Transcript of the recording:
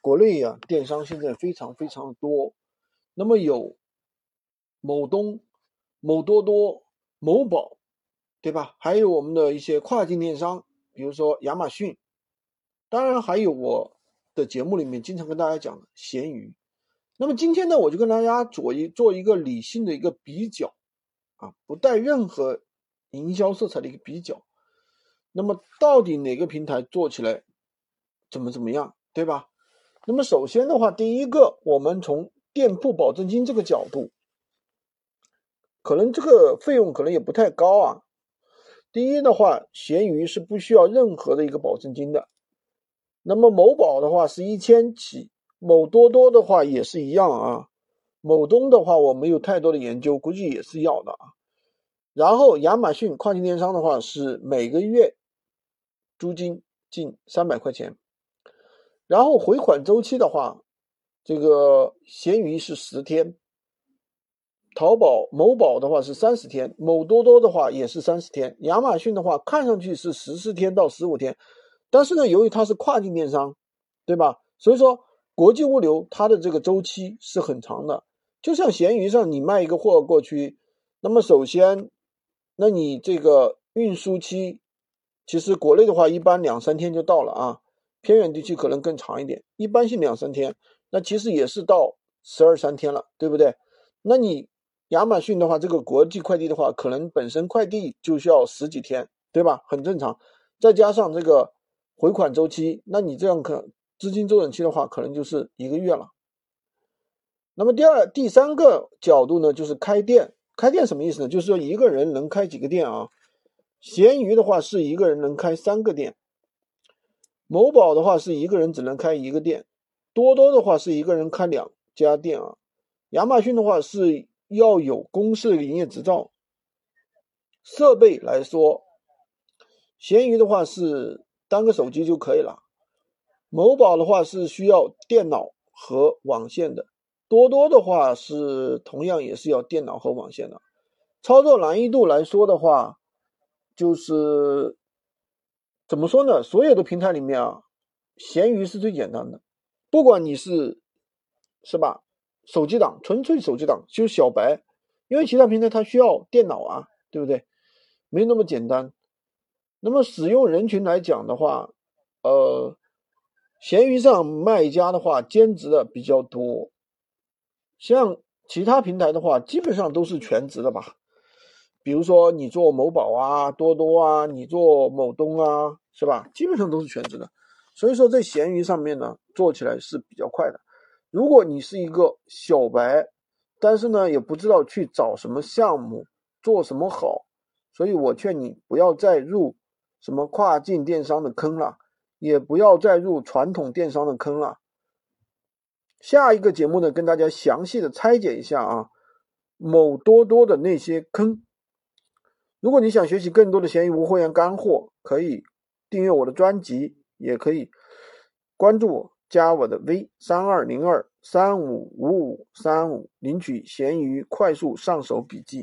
国内啊，电商现在非常非常多。那么有某东、某多多、某宝，对吧？还有我们的一些跨境电商，比如说亚马逊。当然还有我的节目里面经常跟大家讲的闲鱼。那么今天呢，我就跟大家做一做一个理性的一个比较，啊，不带任何营销色彩的一个比较。那么到底哪个平台做起来怎么怎么样，对吧？那么首先的话，第一个，我们从店铺保证金这个角度，可能这个费用可能也不太高啊。第一的话，闲鱼是不需要任何的一个保证金的。那么某宝的话是一千起，某多多的话也是一样啊。某东的话我没有太多的研究，估计也是要的啊。然后亚马逊跨境电商的话是每个月租金近三百块钱，然后回款周期的话，这个闲鱼是十天，淘宝某宝的话是三十天，某多多的话也是三十天，亚马逊的话看上去是十四天到十五天，但是呢，由于它是跨境电商，对吧？所以说国际物流它的这个周期是很长的，就像闲鱼上你卖一个货过去，那么首先。那你这个运输期，其实国内的话一般两三天就到了啊，偏远地区可能更长一点，一般性两三天。那其实也是到十二三天了，对不对？那你亚马逊的话，这个国际快递的话，可能本身快递就需要十几天，对吧？很正常。再加上这个回款周期，那你这样可资金周转期的话，可能就是一个月了。那么第二、第三个角度呢，就是开店。开店什么意思呢？就是说一个人能开几个店啊？闲鱼的话是一个人能开三个店，某宝的话是一个人只能开一个店，多多的话是一个人开两家店啊。亚马逊的话是要有公司的营业执照。设备来说，闲鱼的话是单个手机就可以了，某宝的话是需要电脑和网线的。多多的话是同样也是要电脑和网线的，操作难易度来说的话，就是怎么说呢？所有的平台里面啊，闲鱼是最简单的，不管你是是吧，手机党纯粹手机党就是小白，因为其他平台它需要电脑啊，对不对？没那么简单。那么使用人群来讲的话，呃，闲鱼上卖家的话兼职的比较多。像其他平台的话，基本上都是全职的吧。比如说你做某宝啊、多多啊，你做某东啊，是吧？基本上都是全职的。所以说在闲鱼上面呢，做起来是比较快的。如果你是一个小白，但是呢也不知道去找什么项目做什么好，所以我劝你不要再入什么跨境电商的坑了，也不要再入传统电商的坑了。下一个节目呢，跟大家详细的拆解一下啊，某多多的那些坑。如果你想学习更多的闲鱼无货源干货，可以订阅我的专辑，也可以关注我，加我的 V 三二零二三五五五三五，领取闲鱼快速上手笔记。